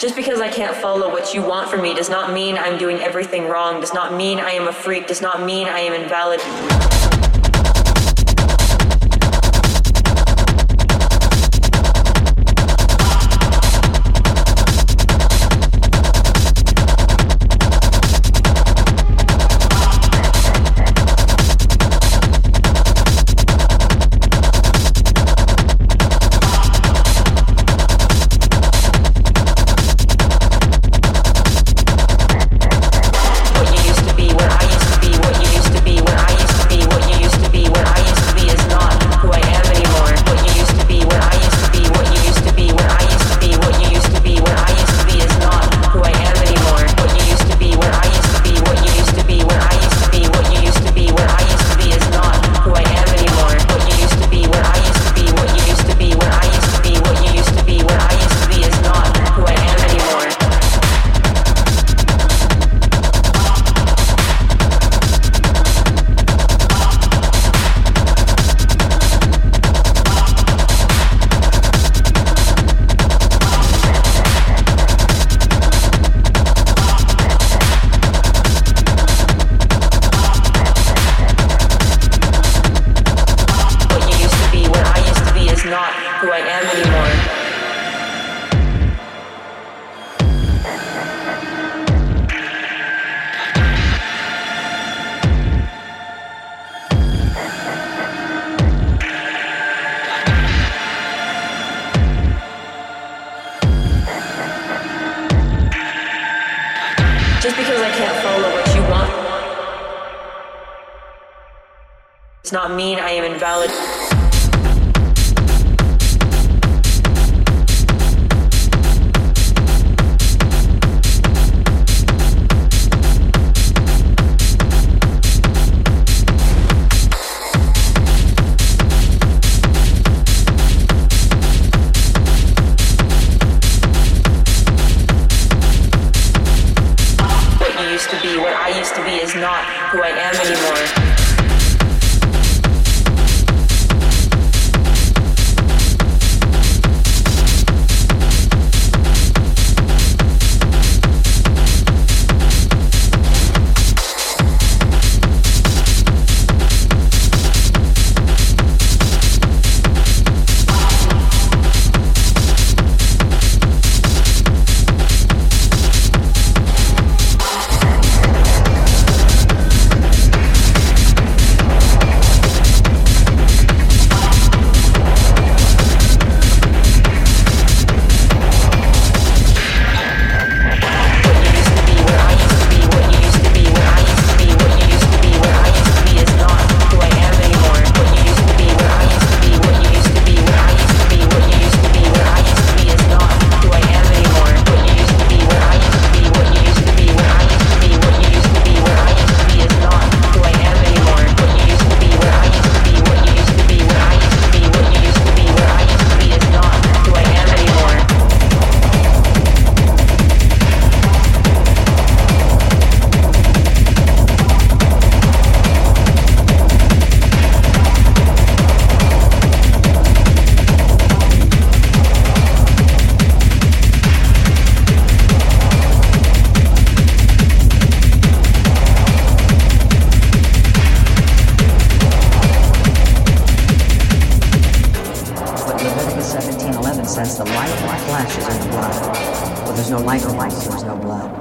Just because I can't follow what you want from me does not mean I'm doing everything wrong, does not mean I am a freak, does not mean I am invalid. Does not mean I am invalid. There's no blood.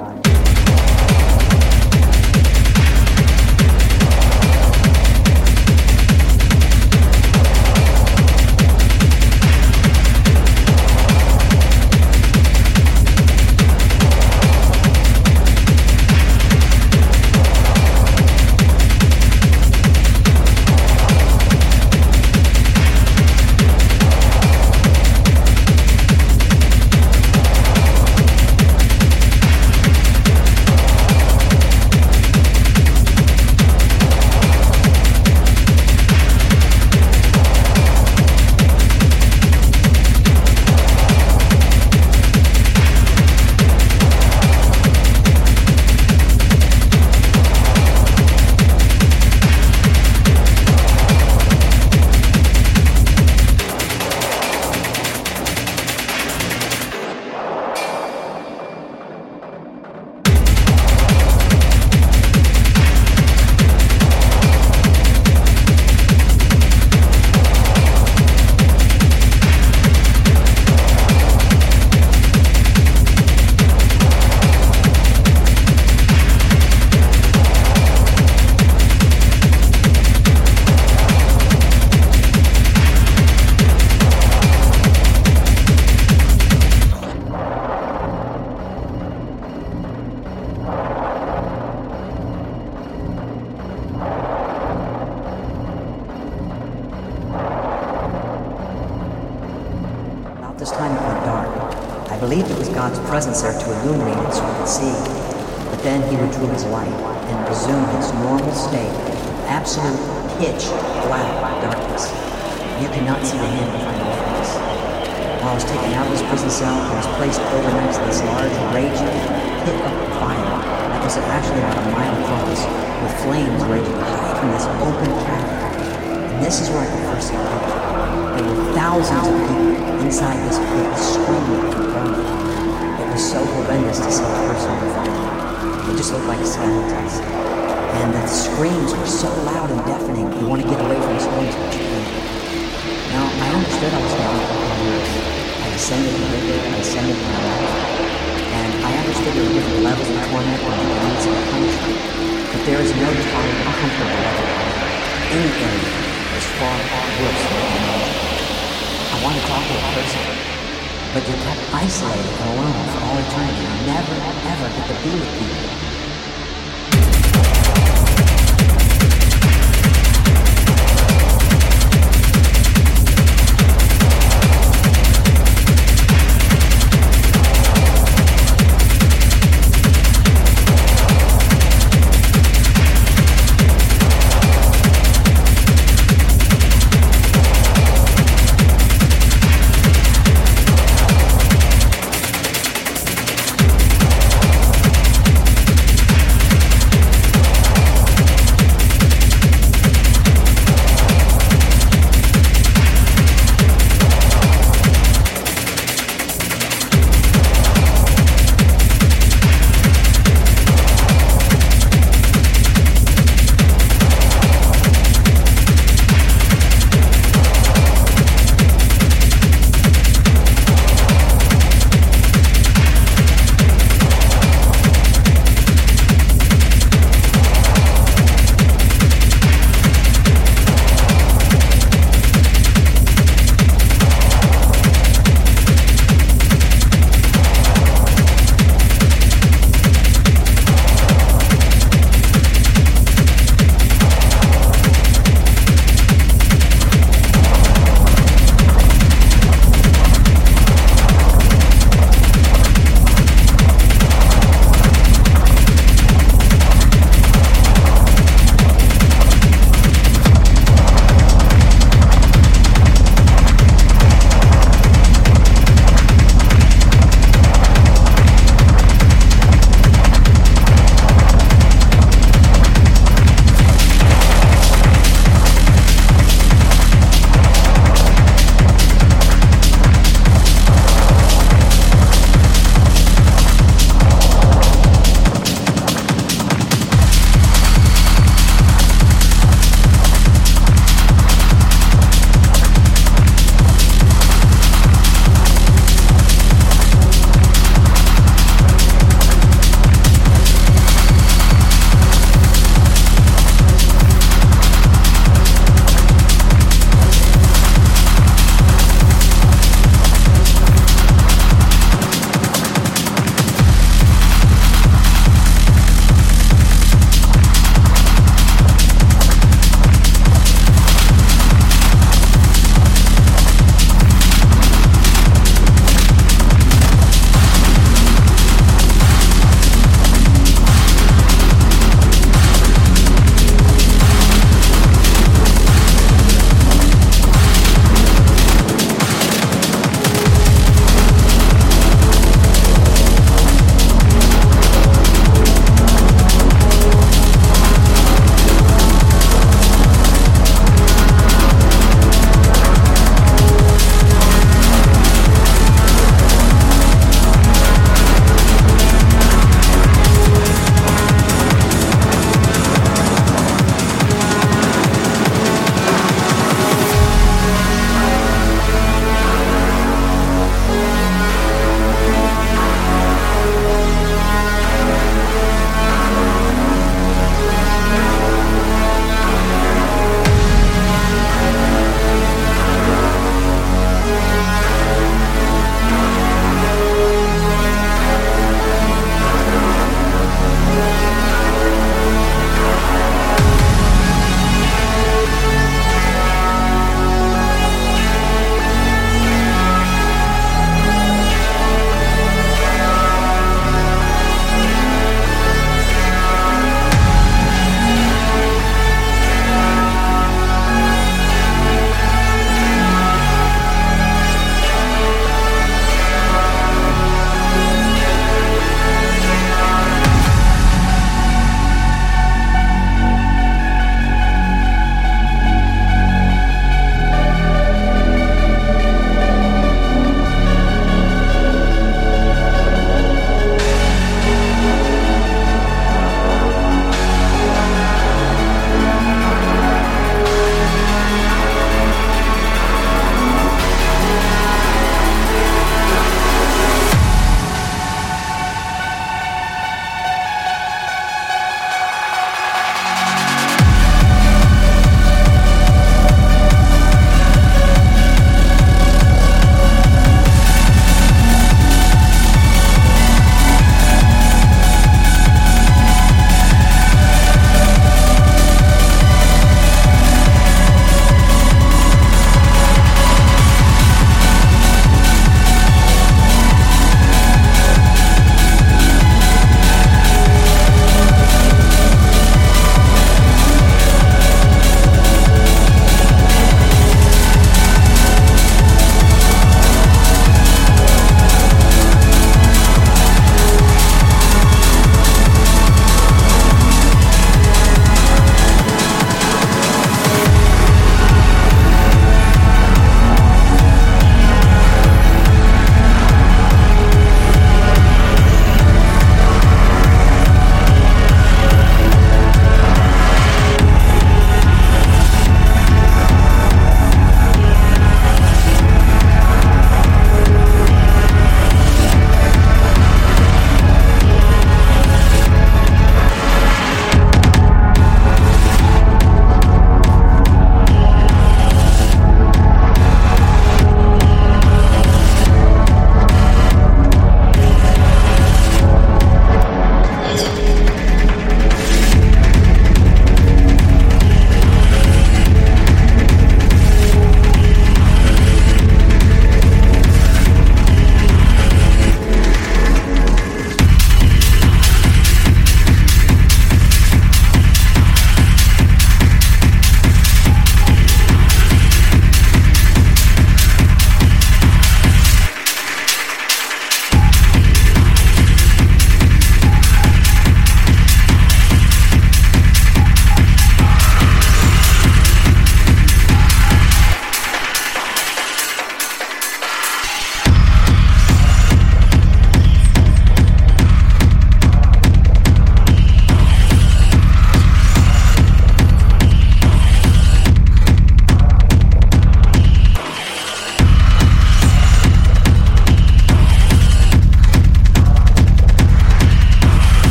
First time it went dark. I believed it was God's presence there to illuminate it so I could see. But then he withdrew his light and resumed its normal state, of absolute pitch black darkness. You cannot see the hand behind the darkness. While I was taken out of this prison cell, I was placed over next to this large, raging pit of fire that was actually about a mile across, with flames raging high from this open cavern. And this is where I could first see. There were thousands of people inside this pit screaming and groaning. It was so horrendous to see a person on fire. They just looked like skeletons. And the screams were so loud and deafening, you want to get away from the screams. Now, I understood I was for years. I descended the river, I ascended my life, and I understood there were different levels of torment and degrees of punishment. But there is no comfortable level of any area is far far worse than the. I want to talk to a person. But you're kept isolated and alone for all eternity. You never, ever get to be with people.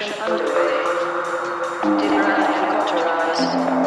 Submit and be